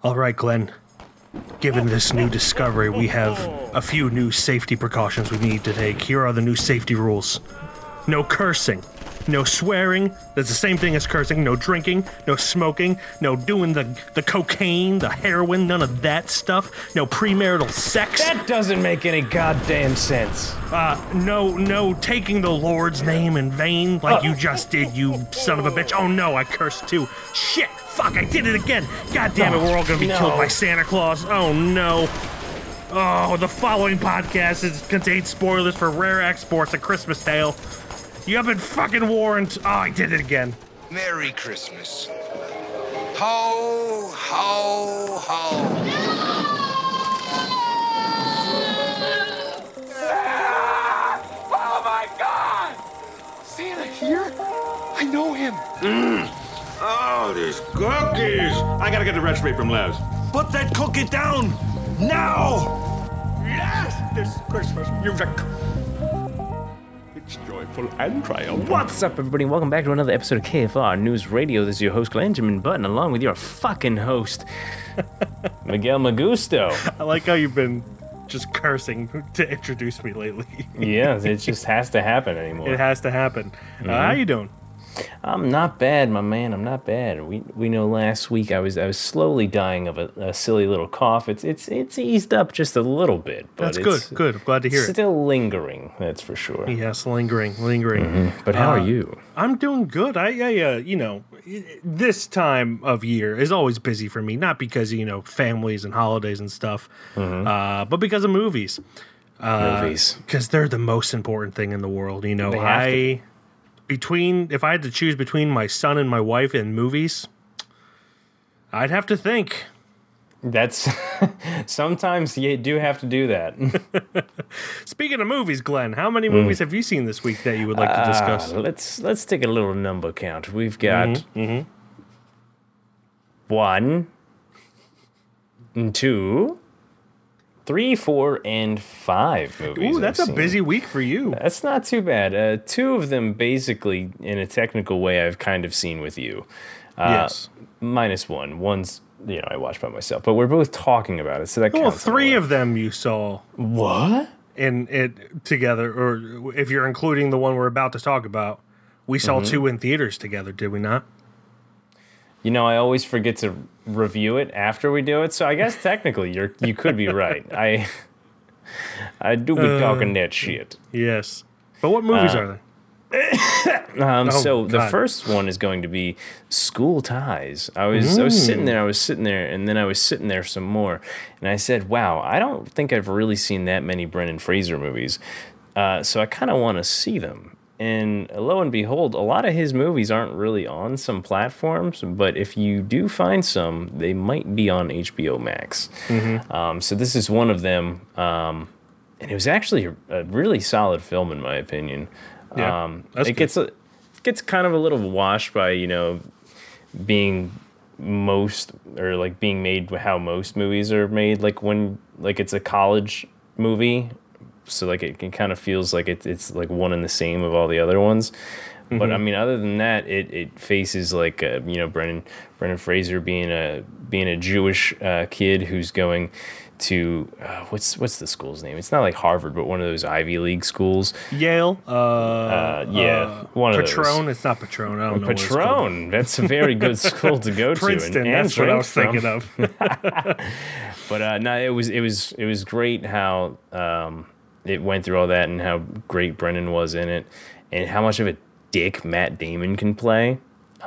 All right, Glenn. Given this new discovery, we have a few new safety precautions we need to take. Here are the new safety rules no cursing, no swearing. That's the same thing as cursing. No drinking, no smoking, no doing the, the cocaine, the heroin, none of that stuff. No premarital sex. That doesn't make any goddamn sense. Uh, no, no taking the Lord's name in vain like you just did, you son of a bitch. Oh no, I cursed too. Shit, fuck, I did it again. God damn it, we're all gonna be No. killed by Santa Claus. Oh no. Oh, the following podcast is, contains spoilers for Rare Exports: A Christmas Tale. You have been fucking warned. Oh, I did it again. Merry Christmas. Ho, ho, ho. Ah! Oh my god! Santa here? I know him. Mm. Oh, these cookies! I gotta get the recipe from Les. Put that cookie down now! Yes! This Christmas music. It's joyful and triumphant. What's up, everybody? Welcome back to another episode of KFR News Radio. This is your host, Benjamin Button, along with your fucking host, Miguel Magusto. I like how you've been just cursing to introduce me lately. Yeah, it just has to happen anymore. it has to happen. Uh, how you doing? I'm not bad, my man. I'm not bad. We we know last week I was I was slowly dying of a, a silly little cough. It's it's it's eased up just a little bit, but That's it's good. Good. I'm glad to hear it. Still lingering, that's for sure. Yes, lingering, lingering. But how Uh, are you? I'm doing good. I, I uh, you know, this time of year is always busy for me, not because you know families and holidays and stuff, uh, but because of movies. Movies. Because they're the most important thing in the world. You know, have to I between if I had to choose between my son and my wife and movies, I'd have to think. That's sometimes you do have to do that. Speaking of movies, Glenn, how many movies have you seen this week that you would like to discuss? Uh, let's let's take a little number count. We've got Mm-hmm, one, and two, three, four, and five movies. Ooh, that's I've a seen. busy week for you. That's not too bad. Uh, two of them, basically, in a technical way, I've kind of seen with you. Uh, yes. Minus one. One's you know I watched by myself, but we're both talking about it, so that Well, counts. three of them you saw what? in it together, or if you're including the one we're about to talk about, we saw Mm-hmm. two in theaters together, did we not? You know, I always forget to review it after we do it, so I guess technically you're you could be right. I I do be Uh, talking that shit. Yes. But what movies Uh, are they? Um, so the first one is going to be School Ties. I was I was sitting there, I was sitting there, and then I was sitting there some more, and I said, "Wow, I don't think I've really seen that many Brendan Fraser movies." Uh, so I kind of want to see them. And lo and behold, a lot of his movies aren't really on some platforms, but if you do find some, they might be on HBO Max. Um, so this is one of them, um, and it was actually a, a really solid film in my opinion. Yeah, um, it good. gets a, gets kind of a little washed by you know being most or like being made how most movies are made like when like it's a college movie so like it, it kind of feels like it, it's like one and the same of all the other ones but I mean, other than that, it, it faces like uh, you know Brendan Brendan Fraser being a being a Jewish uh, kid who's going to uh, what's what's the school's name? It's not like Harvard, but one of those Ivy League schools. Yale. Uh, Uh, yeah, one of those. Patron. It's not Patron. I don't know. what it's called. Patron. That's a very good school to go to. Princeton. and, and that's what I was from. thinking of. But uh, no, it was it was it was great how um, it went through all that and how great Brendan was in it, and how much of a dick Matt Damon can play.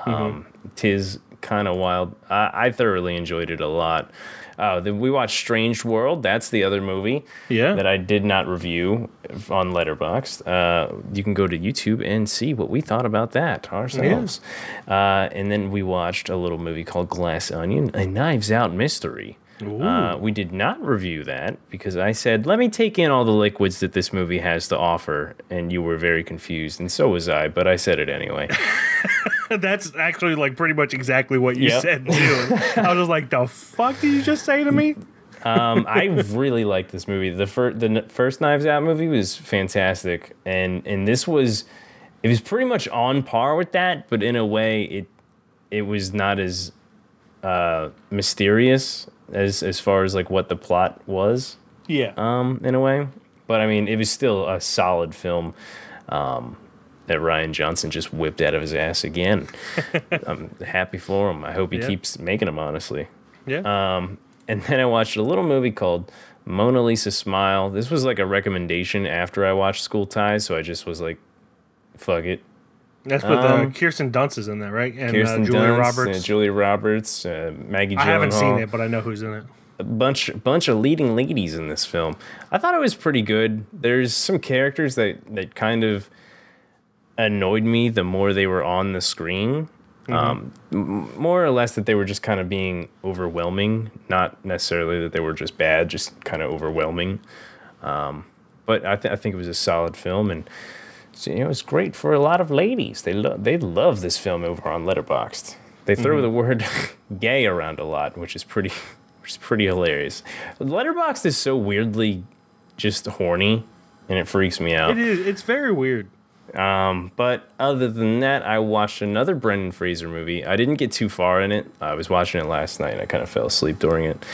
Um, tis kind of wild. I, I thoroughly enjoyed it a lot. Uh, then we watched Strange World. That's the other movie Yeah. that I did not review on Letterboxd. Uh, you can go to YouTube and see what we thought about that ourselves. Uh, and then we watched a little movie called Glass Onion, a Knives Out mystery. Uh, we did not review that because I said, let me take in all the liquids that this movie has to offer. And you were very confused, and so was I, but I said it anyway. That's actually like pretty much exactly what you Yep. said too. I was like, "The fuck did you just say to me?" um, I really liked this movie. The first the n- first Knives Out movie was fantastic, and and this was it was pretty much on par with that, but in a way it it was not as uh, mysterious as as far as like what the plot was Yeah. um, in a way. But I mean, it was still a solid film um, that Rian Johnson just whipped out of his ass again. I'm happy for him. I hope he Yeah. keeps making them, honestly. yeah. Um, and then I watched a little movie called Mona Lisa Smile. This was like a recommendation after I watched School Ties, so I just was like, fuck it. That's with uh, um, Kirsten Dunst is in that, right? And Kirsten uh, Julia Dunst, Roberts. uh, Julia Roberts, uh, Maggie Gyllenhaal. I haven't seen it, but I know who's in it. a bunch bunch of leading ladies in this film. I thought it was pretty good. There's some characters that that kind of annoyed me the more they were on the screen. Um, m- more or less that they were just kind of being overwhelming, not necessarily that they were just bad, just kind of overwhelming. Um, but I, th- I think it was a solid film, and so, you know, it's great for a lot of ladies. They love they love this film over on Letterboxd. They throw the word "gay" around a lot, which is pretty, which is pretty hilarious. Letterboxd is so weirdly just horny, and it freaks me out. It is. It's very weird. Um, but other than that, I watched another Brendan Fraser movie. I didn't get too far in it. I was watching it last night. and I kind of fell asleep during it.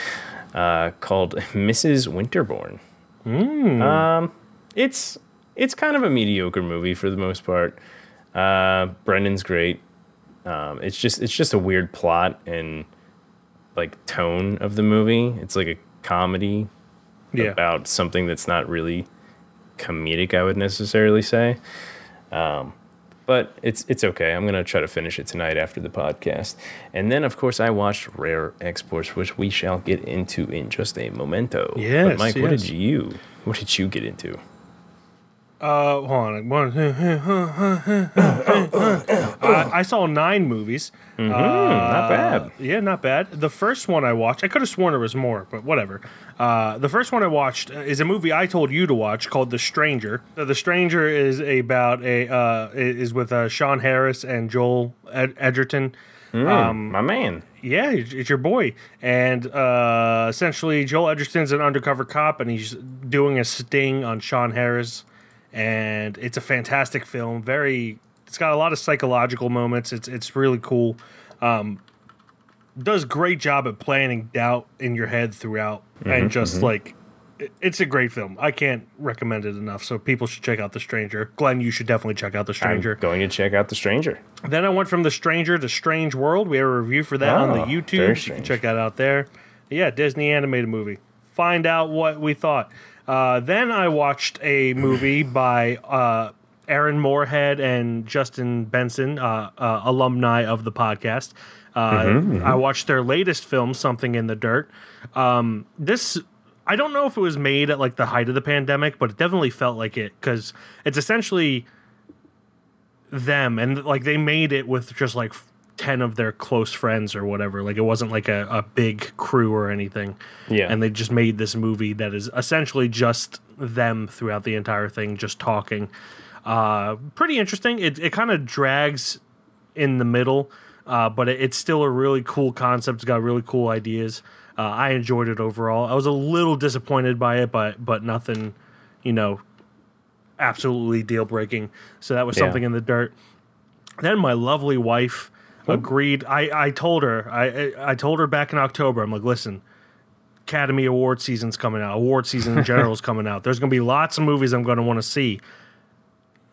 Uh, called Mrs. Winterbourne. Um, it's it's kind of a mediocre movie for the most part. Uh, Brendan's great. Um, it's just it's just a weird plot and like tone of the movie. It's like a comedy Yeah. about something that's not really comedic, I would necessarily say. Um, but it's it's okay. I'm gonna try to finish it tonight after the podcast, and then of course I watched Rare Exports, which we shall get into in just a momento. but Yes, Mike, what did you what did you get into? Uh, hold on. One, I, I saw nine movies. Hmm, not bad. Yeah, not bad. The first one I watched, I could have sworn there was more, but whatever. Uh, the first one I watched uh, is a movie I told you to watch called The Stranger. Uh, The Stranger is about a uh, is with uh, Sean Harris and Joel Ed- Edgerton. My man. Yeah, it's it's your boy. And uh, essentially, Joel Edgerton's an undercover cop, and he's doing a sting on Sean Harris. And it's a fantastic film. Very, it's got a lot of psychological moments. It's it's really cool. Um, does great job at planting doubt in your head throughout, and mm-hmm, just mm-hmm. like. it- It's a great film. I can't recommend it enough. So people should check out The Stranger. Glenn, you should definitely check out The Stranger. I'm going to check out The Stranger. Then I went from The Stranger to Strange World. We have a review for that on the Oh, YouTube. You can check that out there. Yeah, Disney animated movie. Find out what we thought. Uh, then I watched a movie by uh, Aaron Moorhead and Justin Benson, uh, uh, alumni of the podcast. Uh, Mm-hmm, I watched their latest film, Something in the Dirt. Um, this I don't know if it was made at like the height of the pandemic, but it definitely felt like it because it's essentially them and like they made it with just like 10 of their close friends or whatever like it wasn't like a, a big crew or anything Yeah. and they just made this movie that is essentially just them throughout the entire thing just talking uh pretty interesting it, it kind of drags in the middle uh but it, it's still a really cool concept it's got really cool ideas uh, i enjoyed it overall i was a little disappointed by it but but nothing you know absolutely deal breaking. So that was Yeah. something in the dirt. Then my lovely wife agreed. I, I told her I I told her back in October. I'm like, listen, Academy Award season's coming out. Award season in general is coming out. There's gonna be lots of movies I'm gonna want to see.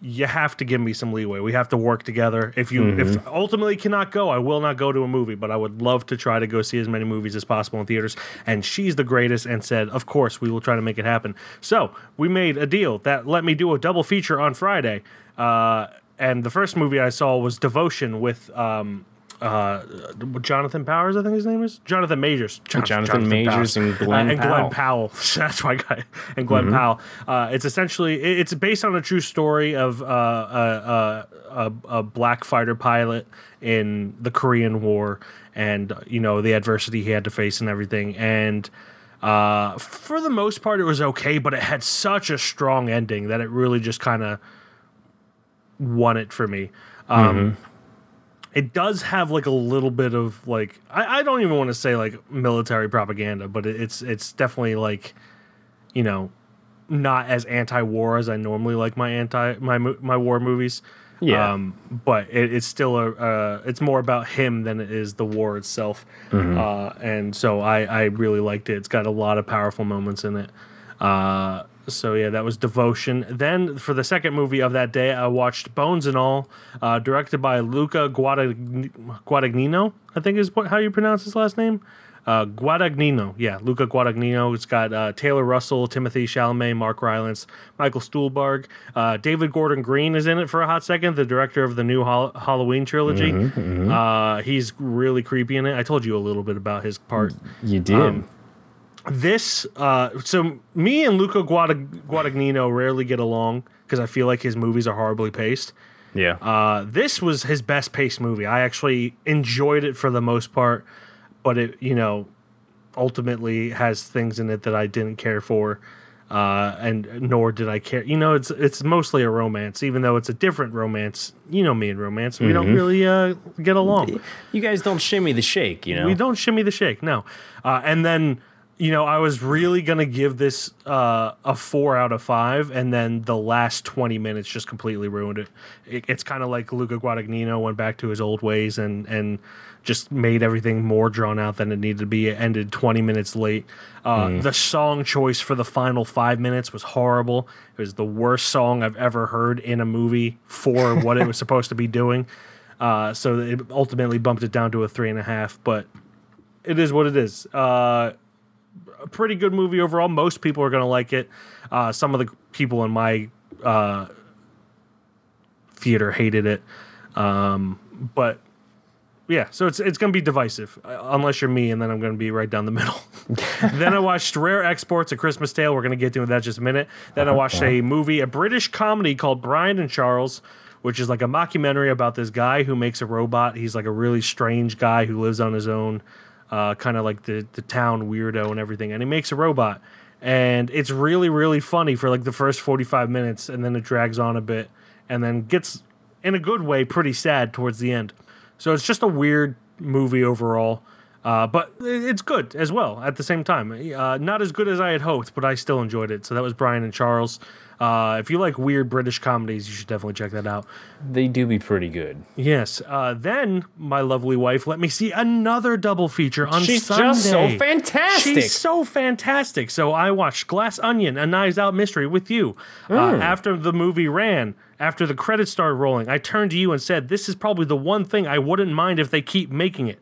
You have to give me some leeway. We have to work together. If you if ultimately cannot go, I will not go to a movie, but I would love to try to go see as many movies as possible in theaters. And she's the greatest and said, "Of course, we will try to make it happen." So, we made a deal that let me do a double feature on Friday. Uh, and the first movie I saw was Devotion with um, uh, Jonathan Powers, I think his name is Jonathan Majors. Jon- Jonathan Majors and Glenn Uh, and Glenn Powell. Powell. That's why I got it. And Glenn Powell. Uh, it's essentially it's based on a true story of uh, a, a, a, a black fighter pilot in the Korean War, and you know the adversity he had to face and everything. And uh, for the most part, it was okay, but it had such a strong ending that it really just kind of won it for me. Um, It does have like a little bit of like I, I don't even want to say like military propaganda, but it, it's it's definitely like you know not as anti-war as I normally like my anti my my war movies. Yeah. Um, but it, it's still a uh, it's more about him than it is the war itself. Uh, and so I I really liked it. It's got a lot of powerful moments in it. Uh, so yeah, that was Devotion. Then for the second movie of that day, I watched Bones and All, uh, directed by Luca Guadagn- Guadagnino. I think is what how you pronounce his last name. Uh, Guadagnino, yeah, Luca Guadagnino. It's got uh, Taylor Russell, Timothée Chalamet, Mark Rylance, Michael Stuhlbarg. Uh, David Gordon Green is in it for a hot second, the director of the new Hall- Halloween trilogy. Uh, he's really creepy in it. I told you a little bit about his part You did. Um, this uh so me and Luca Guadag- Guadagnino rarely get along because I feel like his movies are horribly paced. yeah. Uh this was his best paced movie. I actually enjoyed it for the most part, but it, you know, ultimately has things in it that I didn't care for. Uh, and nor did I care. You know, it's it's mostly a romance, even though it's a different romance. You know me and romance, we don't really uh, get along. you guys don't shimmy the shake, you know. We don't shimmy the shake, no. Uh, and then, you know, I was really gonna give this uh, a four out of five, and then the last twenty minutes just completely ruined it. it it's kind of like Luca Guadagnino went back to his old ways and and just made everything more drawn out than it needed to be. It ended twenty minutes late. Uh, The song choice for the final five minutes was horrible. It was the worst song I've ever heard in a movie for what it was supposed to be doing. Uh, so it ultimately bumped it down to a three and a half, but it is what it is. Uh, a pretty good movie overall. Most people are going to like it. Uh, some of the people in my uh, theater hated it, um, but yeah. So it's it's going to be divisive uh, unless you're me, and then I'm going to be right down the middle. then I watched Rare Exports: A Christmas Tale. We're going to get to that in just a minute. Then I watched a movie, a British comedy called Brian and Charles. Which is like a mockumentary about this guy who makes a robot. He's like a really strange guy who lives on his own uh, kind of like the the town weirdo and everything, and he makes a robot, and it's really really funny for like the first forty five minutes, and then it drags on a bit, and then gets in a good way pretty sad towards the end. So it's just a weird movie overall, uh, but it's good as well at the same time. Uh, not as good as I had hoped, but I still enjoyed it. So that was Brian and Charles. Uh, if you like weird British comedies, you should definitely check that out. they do be pretty good. Yes. Uh, then my lovely wife let me see another double feature on She's Sunday. just so fantastic. She's so fantastic. So I watched Glass Onion, a Knives Out mystery with you. Hmm. Uh, after the movie ran, after the credits started rolling, I turned to you and said, "This is probably the one thing I wouldn't mind if they keep making it."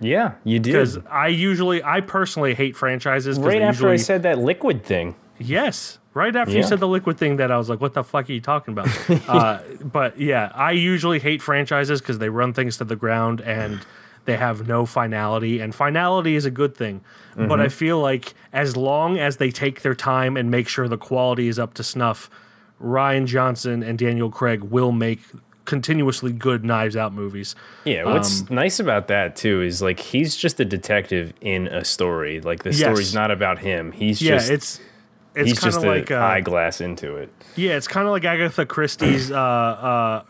Yeah, you did. Because I usually, I personally hate franchises. Right after I said that liquid thing. Yes, right after you said the liquid thing, that I was like, "What the fuck are you talking about?" uh, but yeah, I usually hate franchises because they run things to the ground and they have no finality, and finality is a good thing. But I feel like as long as they take their time and make sure the quality is up to snuff, Rian Johnson and Daniel Craig will make continuously good Knives Out movies. Yeah, what's Um, nice about that too is like he's just a detective in a story. Like the Yes. story's not about him. He's Yeah, just it's it's he's kind just of an like uh, eyeglass into it. Yeah, it's kind of like Agatha Christie's uh, uh,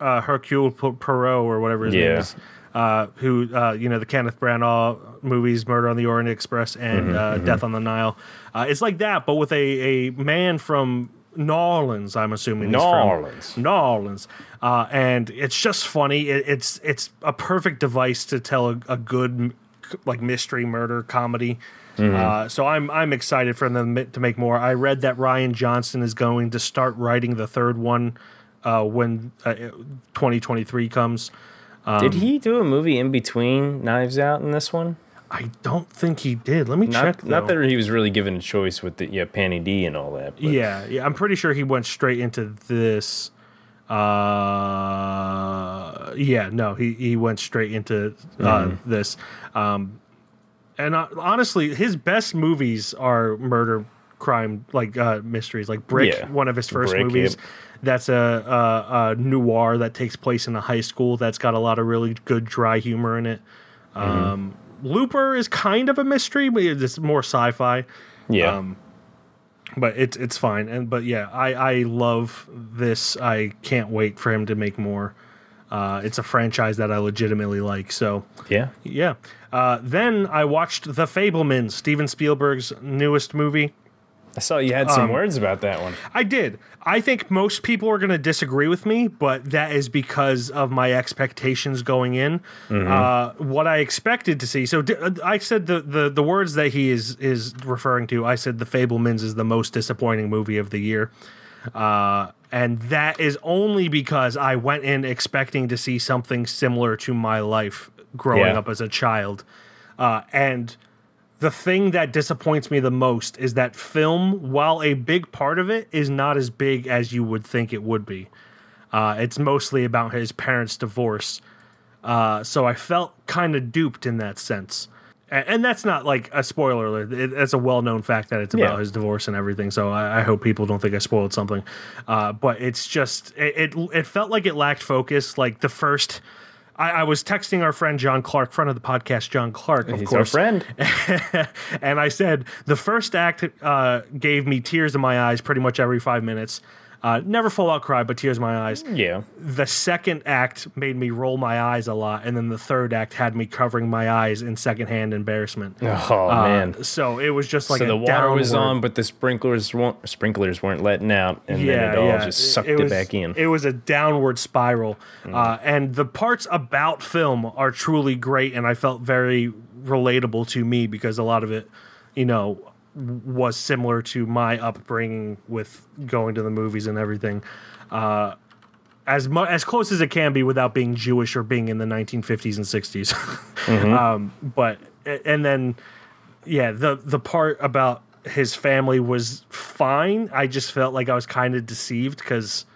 uh, Hercule Poirot or whatever his name is. Uh, who uh, you know the Kenneth Branagh movies, Murder on the Orient Express and Mm-hmm, uh, Death on the Nile. Uh, it's like that, but with a, a man from New Orleans. I'm assuming New. Orleans. New Orleans, uh, and it's just funny. It, it's it's a perfect device to tell a, a good like mystery murder comedy. Uh, so I'm I'm excited for them to make more. I read that Rian Johnson is going to start writing the third one uh, when uh, 2023 comes. Um, Did he do a movie in between Knives Out and this one? I don't think he did. Let me Not, check. not though. that he was really given a choice with the yeah Panny D and all that. But Yeah, yeah, I'm pretty sure he went straight into this. Uh, yeah, no, he he went straight into uh, Mm-hmm. this. Um, and uh, honestly, his best movies are murder, crime, like uh, mysteries, like Brick, Yeah. one of his first Brick, movies. yep. That's a, a, a noir that takes place in a high school. That's got a lot of really good dry humor in it. Mm-hmm. Um, Looper is kind of a mystery, but it's more sci-fi yeah. um, but it's it's fine. And but yeah, I I love this. I can't wait for him to make more. Uh, it's a franchise that I legitimately like. So yeah. yeah. Uh, then I watched The Fabelman, Steven Spielberg's newest movie. I saw you had some words about that one. I did. I think most people are going to disagree with me, but that is because of my expectations going in. Uh, what I expected to see. So di- uh, I said the, the the words that he is is referring to. I said the Fabelmans is the most disappointing movie of the year. Uh, and that is only because I went in expecting to see something similar to my life growing Yeah. up as a child. Uh, and the thing that disappoints me the most is that film, while a big part of it, is not as big as you would think it would be. Uh, it's mostly about his parents' divorce. Uh, so I felt kind of duped in that sense. And, and that's not like a spoiler alert. It, it's a well known fact that it's about Yeah. his divorce and everything. So I, I hope people don't think I spoiled something. Uh, but it's just, it, it, it felt like it lacked focus. Like the first. I, I was texting our friend John Clark, friend of the podcast, John Clark, of He's course our friend. and I said the first act uh, gave me tears in my eyes pretty much every five minutes. Uh, never full out cry, but tears in my eyes. Yeah. The second act made me roll my eyes a lot, and then the third act had me covering my eyes in secondhand embarrassment. Oh Uh, man. So it was just like so the water was on, but the sprinklers weren't sprinklers weren't letting out, and yeah, then it all yeah. just sucked it, was, back in. Mm. It was a downward spiral, uh, and the parts about film are truly great, and I felt very relatable to me because a lot of it, you know, was similar to my upbringing with going to the movies and everything. Uh, as mu- as close as it can be without being Jewish or being in the 1950s and 60s. Mm-hmm. um, but and then yeah, the the part about his family was fine. I just felt like I was kind of deceived because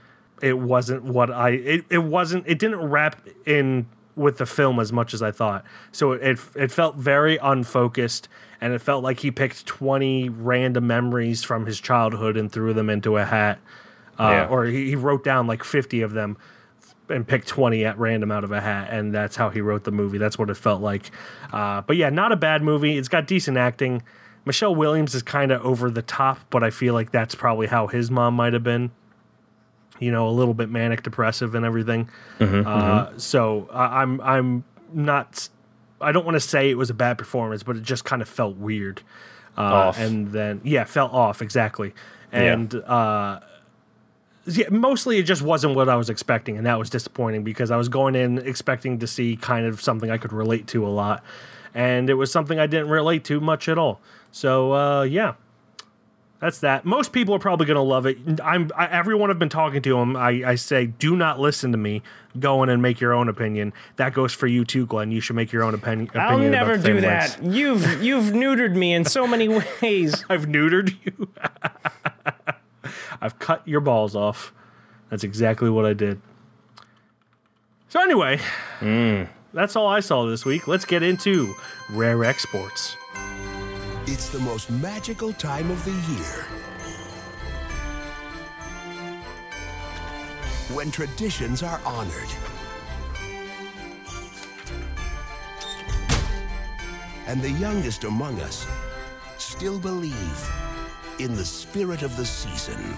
it wasn't what I it, it wasn't it didn't wrap in with the film as much as I thought. So it it, felt very unfocused and it felt like he picked 20 random memories from his childhood and threw them into a hat. Uh, Yeah. or he, he wrote down like 50 of them and picked 20 at random out of a hat and that's how he wrote the movie that's what it felt like uh, but yeah not a bad movie it's got decent acting michelle williams is kind of over the top but i feel like that's probably how his mom might have been you know a little bit manic depressive and everything. Uh, so I i'm i'm not i don't want to say it was a bad performance but it just kind of felt weird. Uh, Off. and then yeah felt off exactly. And uh yeah, mostly it just wasn't what I was expecting, and that was disappointing because I was going in expecting to see kind of something I could relate to a lot, and it was something I didn't relate to much at all. So uh, yeah, that's that. Most people are probably going to love it. I'm I, everyone I've been talking to them. I, I say, do not listen to me. Go in and make your own opinion. That goes for you too, Glenn. You should make your own opinion. I'll opinion never do that. You've you've neutered me in so many ways. I've neutered you. I've cut your balls off. That's exactly what I did. So anyway, hmm. that's all I saw this week. Let's get into rare exports. It's the most magical time of the year. When traditions are honored. And the youngest among us still believe in the spirit of the season.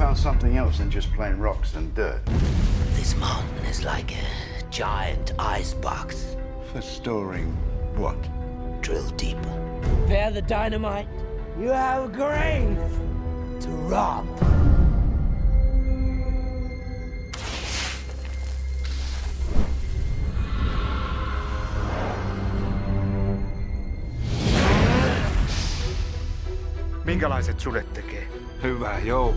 Found something else than just plain rocks and dirt. This mountain is like a giant ice box. For storing what? Drill deeper. Bear the dynamite. You have a grave to rob. Minkälaiset sudet tekee? Hyvä, joo.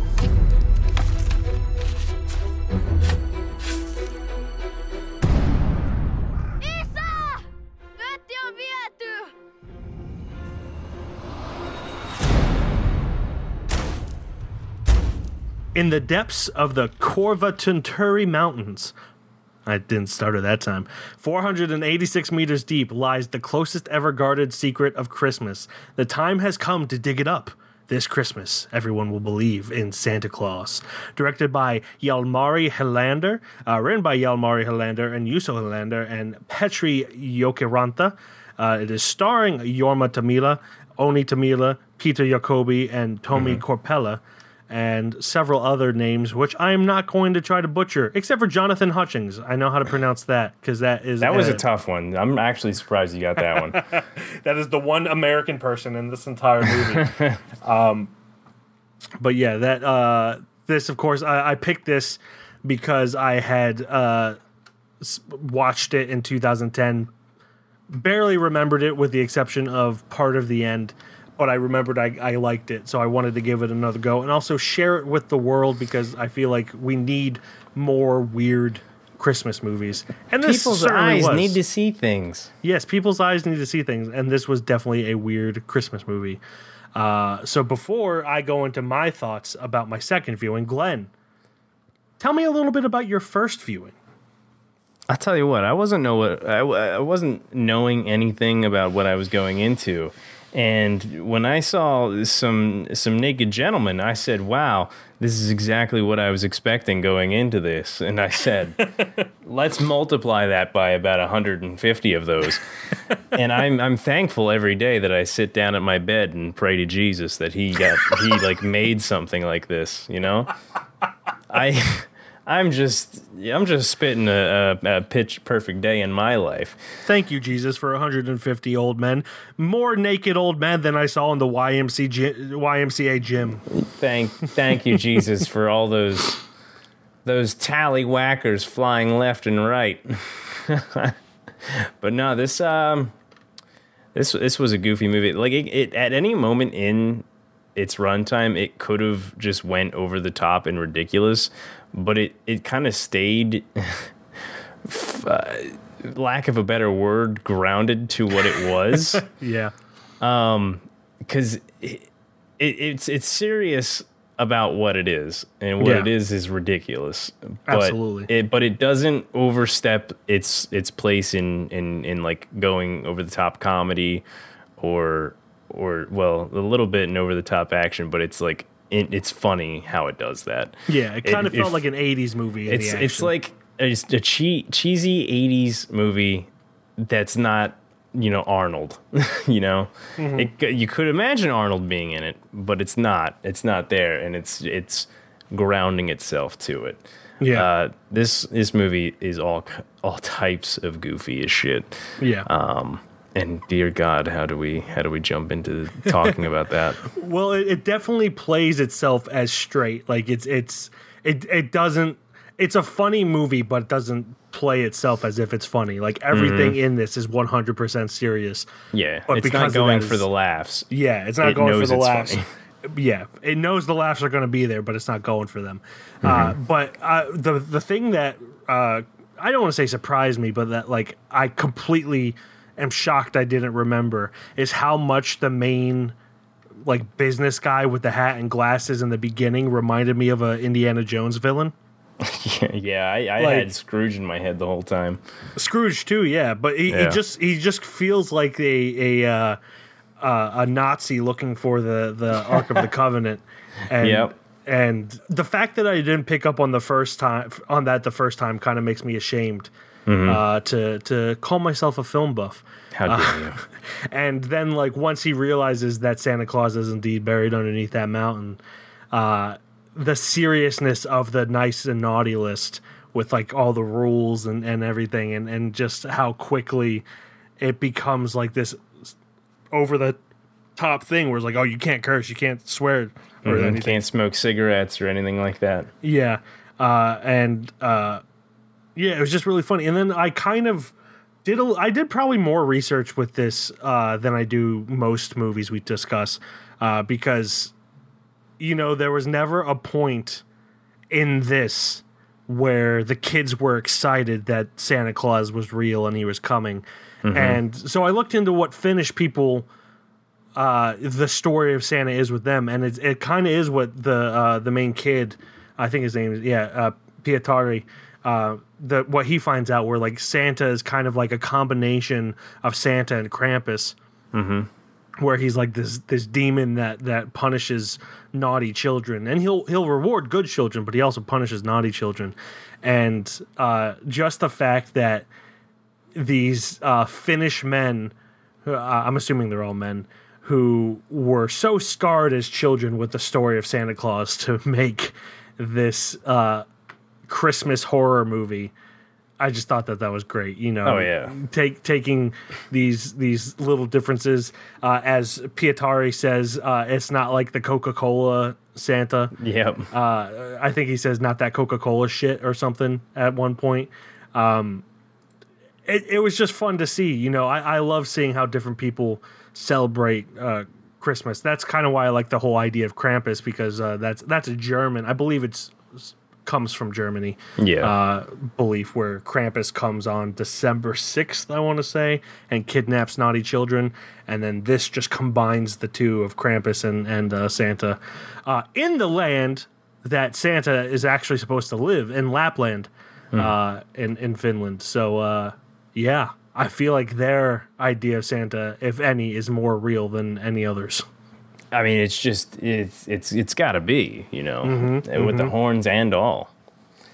Isä! Vetti on viety! In the depths of the Korvatunturi Mountains, I didn't stutter that time. 486 meters deep lies the closest ever guarded secret of Christmas. The time has come to dig it up. This Christmas, everyone will believe in Santa Claus. Directed by Jalmari Helander, uh, written by Jalmari Helander and Juuso Helander and Petri Jokiranta. Uh, it is starring Jorma Tommila, Onni Tommila, Peeter Jakobi, and Tommi Korpela. And several other names, which I am not going to try to butcher, except for Jonathan Hutchings. I know how to pronounce that because that is That was a tough one. I'm actually surprised you got that one. that is the one American person in this entire movie. um, but yeah, that uh, this of course I, I picked this because I had uh, watched it in 2010. Barely remembered it, with the exception of part of the end. But I remembered I, I liked it, so I wanted to give it another go and also share it with the world because I feel like we need more weird Christmas movies. And this People's eyes was. need to see things. Yes, people's eyes need to see things, and this was definitely a weird Christmas movie. Uh, so before I go into my thoughts about my second viewing, Glenn, tell me a little bit about your first viewing. I'll tell you what, I wasn't know what I, I wasn't knowing anything about what I was going into. And when I saw some some naked gentlemen, I said, "Wow, this is exactly what I was expecting going into this." And I said, "Let's multiply that by about 150 of those." and I'm I'm thankful every day that I sit down at my bed and pray to Jesus that he got he like made something like this, you know? I I'm just I'm just spitting a, a, a pitch perfect day in my life. Thank you, Jesus, for 150 old men, more naked old men than I saw in the YMC YMCA gym. Thank thank you, Jesus, for all those those tally whackers flying left and right. but no, this um this this was a goofy movie. Like it, it at any moment in its runtime, it could have just went over the top and ridiculous, but it it kind of stayed. f- uh, lack of a better word, grounded to what it was. Yeah, um, because it, it, it's it's serious about what it is, and what Yeah. it is is ridiculous. But Absolutely. it but it doesn't overstep its its place in in in like going over the top comedy, or or well a little bit in over the top action, but it's like it, it's funny how it does that. yeah. It kind of it- felt like an 80s movie. It's the it's like a, a che- cheesy '80s movie that's not you know Arnold. you know, Mhm. it, you could imagine Arnold being in it, but it's not. It's not there, and it's it's grounding itself to it. Yeah. Uh, this this movie is all all types of goofy as shit. Yeah. Um, and dear God, how do we how do we jump into talking about that? Well, it, it definitely plays itself as straight. Like it's it's it it doesn't. It's a funny movie, but it doesn't play itself as if it's funny. Like everything Mhm. in this is one hundred percent serious. Yeah, But it's because not going that for the laughs. Yeah, it's not It going for the laughs. funny. Yeah, it knows the laughs are going to be there, but it's not going for them. Uh, Mm-hmm. but uh, the the thing that uh, I don't want to say surprised me, but that like I completely am shocked I didn't remember is how much the main like business guy with the hat and glasses in the beginning reminded me of a Indiana Jones villain. yeah, I, I Like- had Scrooge in my head the whole time. Scrooge too, yeah, but he, Yeah. he just he just feels like a a uh, uh, a Nazi looking for the the Ark of the Covenant, and Yep. and the fact that I didn't pick up on the first time on that the first time kind of makes me ashamed Mhm. uh, to to call myself a film buff. How dare Uh, you? And then like once he realizes that Santa Claus is indeed buried underneath that mountain, uh, the seriousness of the nice and naughty list with like all the rules and, and everything and, and just how quickly it becomes like this over the top thing where it's like, oh, you can't curse, you can't swear or Mhm, anything. Can't smoke cigarettes or anything like that. Yeah. Uh, and uh, yeah, it was just really funny. And then I kind of did a, I did probably more research with this uh, than I do most movies we discuss uh, because you know there was never a point in this where the kids were excited that Santa Claus was real and he was coming. Mhm. And so I looked into what Finnish people uh, the story of Santa is with them, and it it kind of is what the uh, the main kid, I think his name is yeah, uh, Pietari. The what he finds out where like Santa is kind of like a combination of Santa and Krampus, Mm-hmm. where he's like this this demon that that punishes naughty children, and he'll he'll reward good children, but he also punishes naughty children, and uh, just the fact that these uh, Finnish men, uh, I'm assuming they're all men, who were so scarred as children with the story of Santa Claus to make this uh, Christmas horror movie. I just thought that that was great. You know, Oh, yeah. take taking these these little differences. Uh, as Pietari says, uh, it's not like the Coca Cola Santa. Yep. Uh, I think he says not that Coca Cola shit or something at one point. Um, it, it was just fun to see. You know, I, I love seeing how different people celebrate uh, Christmas. That's kind of why I like the whole idea of Krampus because uh, that's that's a German. I believe it's comes from Germany. Yeah. Uh, belief where Krampus comes on December sixth, I want to say, and kidnaps naughty children, and then this just combines the two of Krampus and and uh, Santa uh, in the land that Santa is actually supposed to live in Lapland, uh, in in Finland. So uh, yeah, I feel like their idea of Santa, if any, is more real than any others. I mean, it's just it's it's it's got to be, you know, Mhm, and with the mhm. horns and all.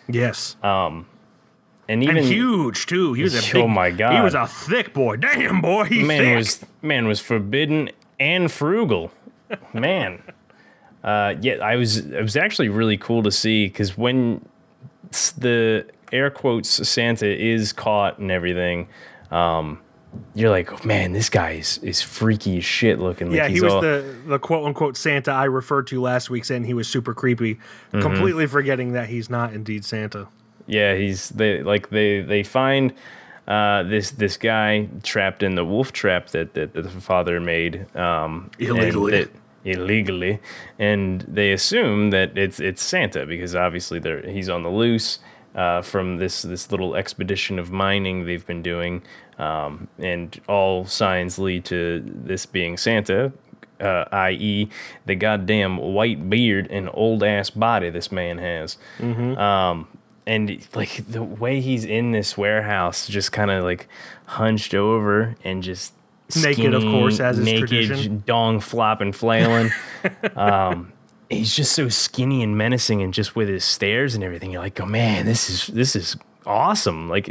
Yes. Um, and even and huge too. He was a big, oh my god, He was a thick boy. Damn boy, he man thick. was man was forbidden and frugal, man. Uh, yeah, I was it was actually really cool to see because when the air quotes Santa is caught and everything, um, you're like, oh, man, this guy is, is freaky as shit looking. Like yeah, he's he was all, the the quote unquote Santa I referred to last week, saying he was super creepy, Mhm. completely forgetting that he's not indeed Santa. Yeah, he's they like they they find uh, this this guy trapped in the wolf trap that that, that the father made um, and Illegally. that- illegally, and they assume that it's it's Santa because obviously they're he's on the loose uh, from this this little expedition of mining they've been doing, um, and all signs lead to this being Santa. Uh, i.e., the goddamn white beard and old ass body this man has. Mhm. Um, and like the way he's in this warehouse, just kind of like hunched over and just Naked, of course, as is naked, tradition. dong flopping, flailing. um, he's just so skinny and menacing, and just with his stares and everything, you're like, oh man, this is this is awesome. Like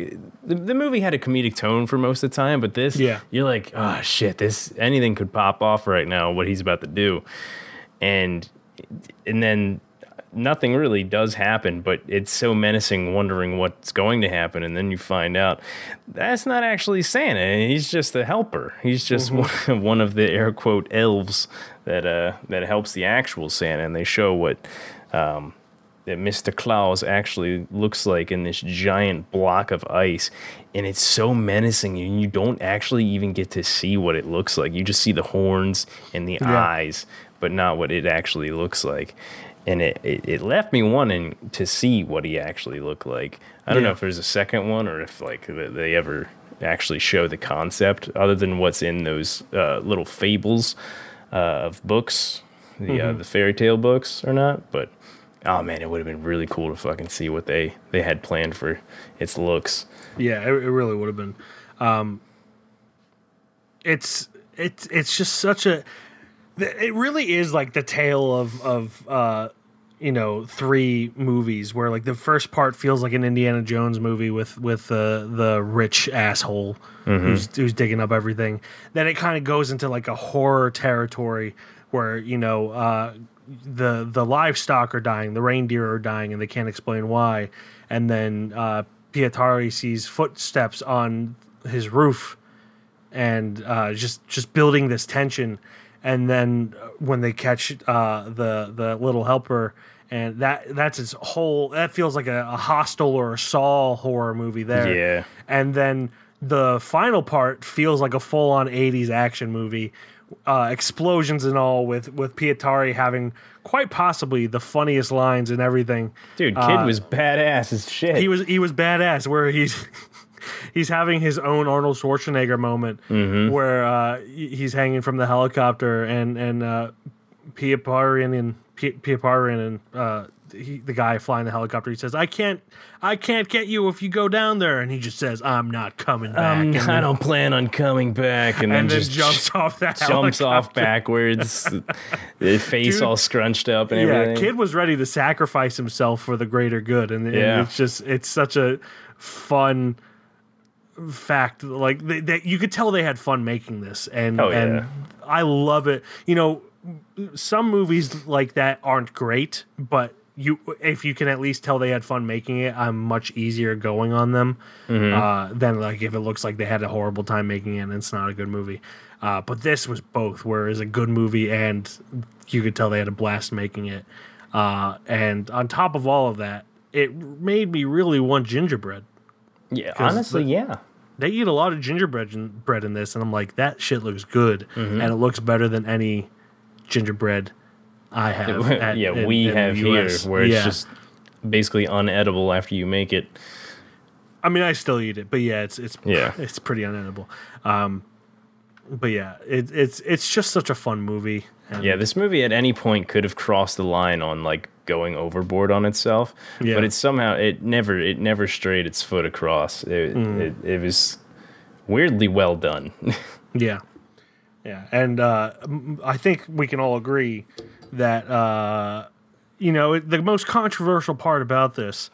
the, the movie had a comedic tone for most of the time, but this, Yeah. you're like, oh shit, this anything could pop off right now. What he's about to do, and and then nothing really does happen, but it's so menacing, wondering what's going to happen, and then you find out that's not actually Santa. He's just a helper. He's just one, one of the air quote elves that uh that helps the actual Santa, and they show what um that Mr. Claus actually looks like in this giant block of ice. And it's so menacing, and you don't actually even get to see what it looks like. You just see the horns and the Yeah. eyes, but not what it actually looks like. And it, it, it left me wanting to see what he actually looked like. I don't know if there's a second one or if like they ever actually show the concept other than what's in those uh, little fables uh, of books, the uh, Mhm. the fairy tale books or not. But oh man, it would have been really cool to fucking see what they they had planned for its looks. Yeah, it, it really would have been. Um, it's it's it's just such a. It really is like the tale of of uh, you know three movies where like the first part feels like an Indiana Jones movie with with the the rich asshole Mhm. who's who's digging up everything. Then it kind of goes into like a horror territory where you know uh, the the livestock are dying, the reindeer are dying, and they can't explain why. And then uh, Pietari sees footsteps on his roof, and uh, just just building this tension. And then uh, when they catch uh, the the little helper, and that that's its whole. That feels like a, a hostile or a Saw horror movie there. Yeah. And then the final part feels like a full on '80s action movie, uh, explosions and all, with with Pietari having quite possibly the funniest lines and everything. Dude, kid Uh, was badass as shit. he was he was badass where he's he's having his own Arnold Schwarzenegger moment Mhm. where uh, he's hanging from the helicopter and and uh, Piaparian and Pi- Piaparian and uh, he, the guy flying the helicopter he says I can't I can't get you if you go down there and he just says I'm not coming back Um, I then- don't plan on coming back, and then, And then just jumps off that jumps off backwards, the face Dude. all scrunched up and yeah, everything. kid was ready to sacrifice himself for the greater good, and, and Yeah. it's just it's such a fun fact like they, they, you could tell they had fun making this and Oh, yeah. and I love it. You know, some movies like that aren't great, but you if you can at least tell they had fun making it, I'm much easier going on them Mm-hmm. uh, than like if it looks like they had a horrible time making it and it's not a good movie. Uh, but this was both, where it's a good movie and you could tell they had a blast making it. Uh, and on top of all of that, it made me really want gingerbread. Yeah, honestly, the- yeah. They eat a lot of gingerbread in, bread in this, and I'm like, that shit looks good, Mm-hmm. and it looks better than any gingerbread I have. at- yeah, in- we in have here where it's Yeah. just basically unedible after you make it. I mean, I still eat it, but yeah, it's it's Yeah. it's pretty unedible. Um, but yeah, it, it's it's just such a fun movie. And Yeah, this movie at any point could have crossed the line on like going overboard on itself, Yeah. but it somehow it never it never strayed its foot across. It Mm. it, it was weirdly well done. Yeah. Yeah. And uh, I think we can all agree that, uh, you know, the most controversial part about this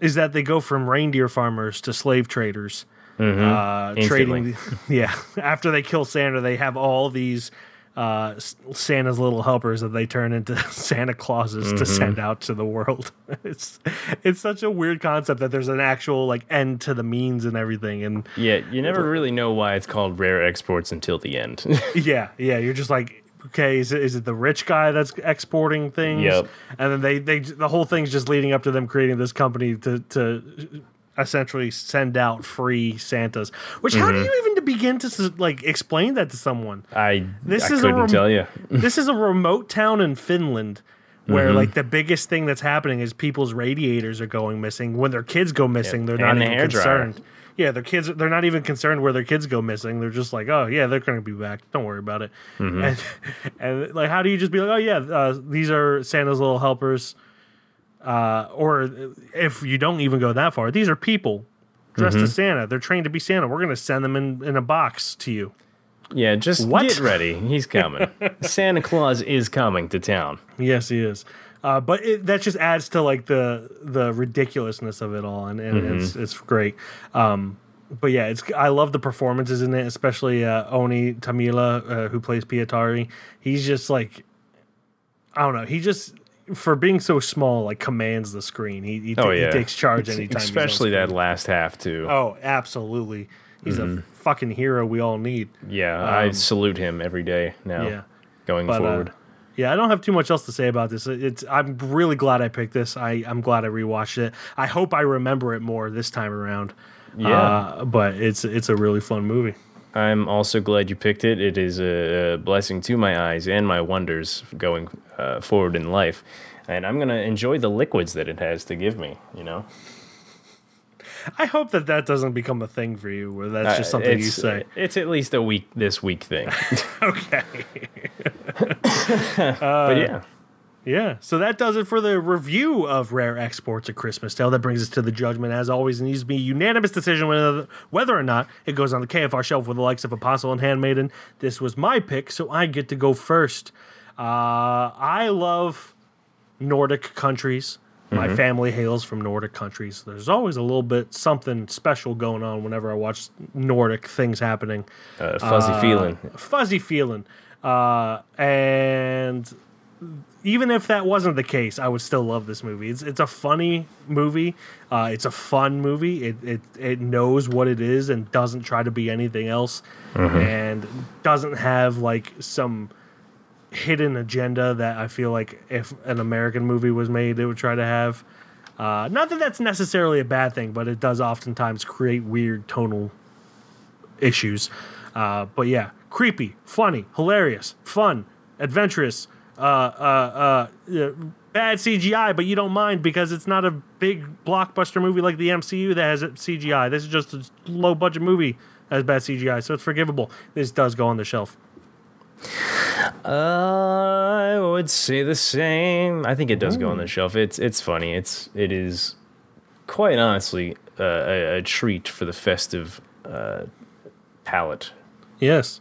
is that they go from reindeer farmers to slave traders. Uh, trading, yeah. After they kill Santa, they have all these uh, Santa's little helpers that they turn into Santa Clauses to send out to the world. it's it's such a weird concept that there's an actual like end to the means and everything, and yeah, you never really know why it's called rare exports until the end. Yeah, yeah. You're just like, okay, is it, is it the rich guy that's exporting things? Yep. And then they, they the whole thing's just leading up to them creating this company to to essentially send out free Santas. Which how Mm-hmm. do you even begin to like explain that to someone? I This I is a couldn't rem- tell you. this is a remote town in Finland. Where Mm-hmm. like the biggest thing that's happening is people's radiators are going missing. When their kids go missing, they're not and the even concerned. Yeah, their kids they're not even concerned where their kids go missing. They're just like, oh yeah, they're gonna be back. Don't worry about it. Mm-hmm. And, and like, how do you just be like, oh yeah, uh, these are Santa's little helpers? Uh, or if you don't even go that far, these are people dressed Mm-hmm. as Santa. They're trained to be Santa. We're gonna send them in in a box to you. Yeah, just What? get ready. He's coming. Santa Claus is coming to town. Yes, he is. Uh, but it, that just adds to like the the ridiculousness of it all, and, and it's it's great. Um, but yeah, it's I love the performances in it, especially uh, Onni Tommila, uh, who plays Pietari. He's just like, I don't know, he just for being so small, like commands the screen. He he, Oh yeah, he takes charge anytime. Especially that last half too. Oh, absolutely. He's a fucking hero we all need. Yeah, I salute him every day now. Um, Yeah. going But, uh, forward. yeah, I don't have too much else to say about this. It's I'm really glad I picked this. I I'm glad I rewatched it. I hope I remember it more this time around. Yeah. uh, but it's it's a really fun movie. I'm also glad you picked it. It is a, blessing to my eyes and my wonders going uh, forward in life. And I'm going to enjoy the liquids that it has to give me, you know? I hope that that doesn't become a thing for you, where that's just Uh, something you say. It's at least a week, this week thing. okay. but yeah. Yeah, so that does it for the review of Rare Exports: A Christmas Tale. That brings us to the judgment. As always, it needs to be a unanimous decision whether, whether or not it goes on the KFR shelf with the likes of Apostle and Handmaiden. This was my pick, so I get to go first. Uh, I love Nordic countries. My family hails from Nordic countries. There's always a little bit something special going on whenever I watch Nordic things happening Uh, fuzzy feeling. fuzzy feeling. Uh, and even if that wasn't the case, I would still love this movie. It's it's a funny movie. Uh, it's a fun movie. It, it it knows what it is and doesn't try to be anything else, and doesn't have like some hidden agenda that I feel like if an American movie was made, it would try to have. Uh, not that that's necessarily a bad thing, but it does oftentimes create weird tonal issues. Uh, but yeah, creepy, funny, hilarious, fun, adventurous, uh, uh, uh, bad CGI, but you don't mind because it's not a big blockbuster movie like the MCU that has CGI. This is just a low budget movie that has bad CGI, so it's forgivable. This does go on the shelf. I would say the same. I think it does go on the shelf. It's it's funny. It's it is quite honestly uh, a, a treat for the festive uh, palate. Yes.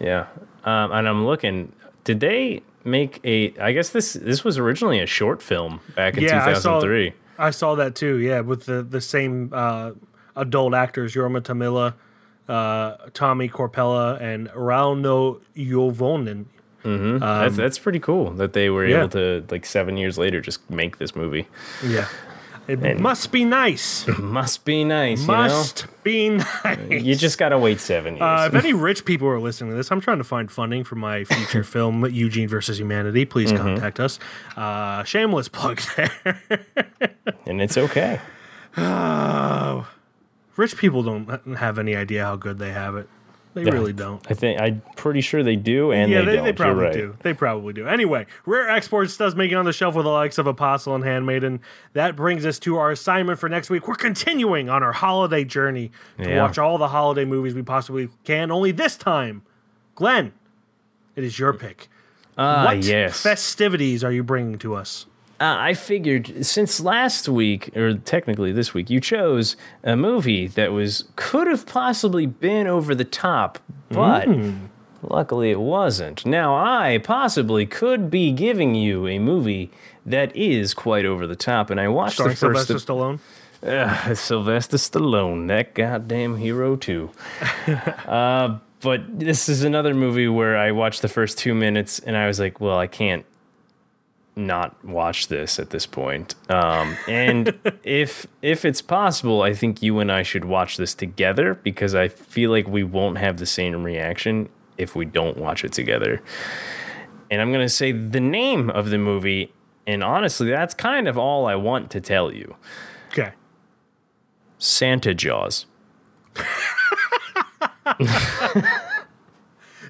Yeah, um, and I'm looking. Did they make a? I guess this this was originally a short film back in yeah, I saw. 2003. I saw that too. Yeah, with the the same uh, adult actors Jorma Tommila, uh, Tommi Korpela, and Rauno Juvonen. Mm-hmm. that's that's pretty cool that they were Um, yeah. able to like seven years later just make this movie. Yeah. It And- must be nice. Must be nice, must be nice. you. You just gotta wait seven years. Uh, if any rich people are listening to this, I'm trying to find funding for my feature film, Eugene versus Humanity. Please Mm-hmm. contact us. Uh, shameless plug there. and it's okay. Oh, rich people don't have any idea how good they have it. They Yeah. really don't. I think I'm pretty sure they do, and yeah, they, they, don't. they probably You're right. do. They probably do. Anyway, Rare Exports does make it on the shelf with the likes of Apostle and Handmaiden. That brings us to our assignment for next week. We're continuing on our holiday journey to Yeah. watch all the holiday movies we possibly can. Only this time, Glenn, it is your pick. Ah, what yes. festivities are you bringing to us? Uh, I figured since last week, or technically this week, you chose a movie that was could have possibly been over the top, but Mm. luckily it wasn't. Now I possibly could be giving you a movie that is quite over the top, and I watched Starring the first. Sylvester Stallone. Uh, Sylvester Stallone, that goddamn hero too. uh, but this is another movie where I watched the first two minutes and I was like, well, I can't not watch this at this point. Um, and if if it's possible, I think you and I should watch this together because I feel like we won't have the same reaction if we don't watch it together. And I'm gonna say the name of the movie, and honestly, that's kind of all I want to tell you. Okay. Santa Jaws.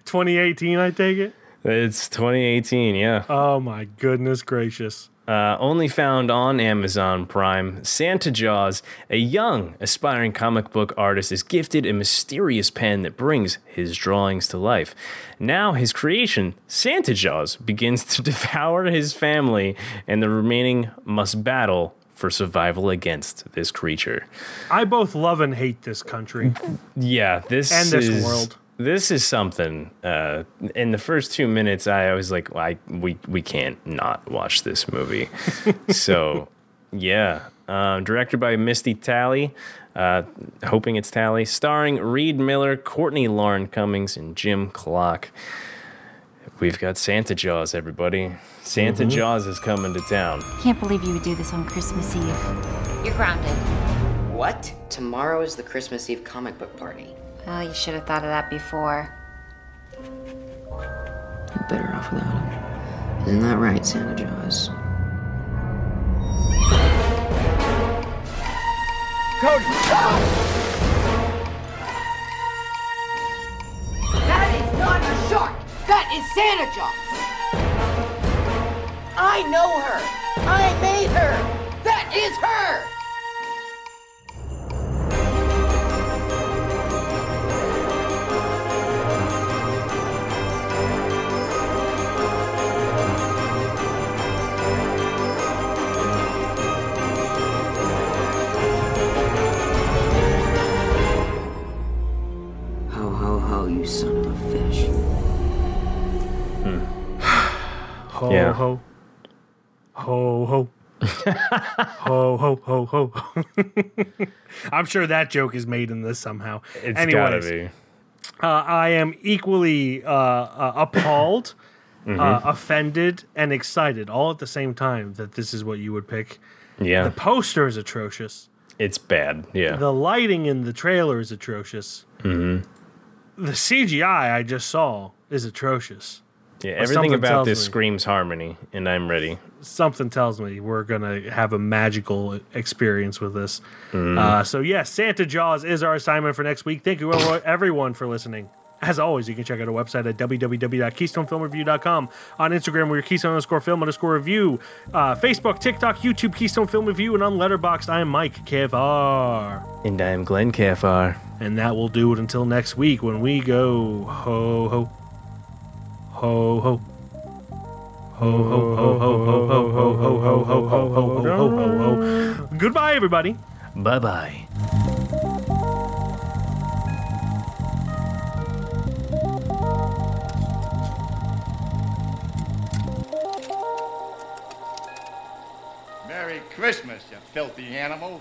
2018, I take it. It's 2018, yeah. Oh my goodness gracious. Uh, only found on Amazon Prime. Santa Jaws, a young, aspiring comic book artist, is gifted a mysterious pen that brings his drawings to life. Now, his creation, Santa Jaws, begins to devour his family, and the remaining must battle for survival against this creature. I both love and hate this country. Yeah, this And this is, world. This is something. Uh, in the first two minutes, I was like, I we we can't not watch this movie. so, yeah, um, directed by Misty Talley, Uh, hoping it's Talley, starring Reid Miller, Courtney Lauren Cummings, and Jim Klock. We've got Santa Jaws, everybody. Santa Mhm. Jaws is coming to town. Can't believe you would do this on Christmas Eve. You're grounded. What? Tomorrow is the Christmas Eve comic book party. Well, you should have thought of that before. You're better off without him. Isn't that right, Santa Jaws? Cody! That is not a shark! That is Santa Jaws! I know her! I made her! That is her! You son of a fish. Ho Yeah. ho. Ho ho. ho ho ho ho. ho. I'm sure that joke is made in this somehow. It's Anyways, gotta be. Uh, I am equally uh, uh, appalled, uh, Mhm. offended, and excited all at the same time that this is what you would pick. Yeah. The poster is atrocious. It's bad. Yeah. The lighting in the trailer is atrocious. mm-hmm. The CGI I just saw is atrocious. Yeah, everything about this me- screams harmony, and I'm ready. something tells me we're gonna have a magical experience with this. Mhm. Uh, so yes, Santa Jaws is our assignment for next week. Thank you everyone- for listening. As always, you can check out our website at www.keystonefilmreview.com. On Instagram, we're Keystone underscore film underscore review. Uh, Facebook, TikTok, YouTube, Keystone Film Review, and on Letterboxd, I am Mike KFR. And I am Glenn Kafar. And that will do it until next week when we go ho ho ho ho. Ho ho ho ho ho ho ho ho ho ho ho ho ho ho ho. Ho. Ho goodbye, everybody. Bye bye. Merry Christmas, you filthy animal.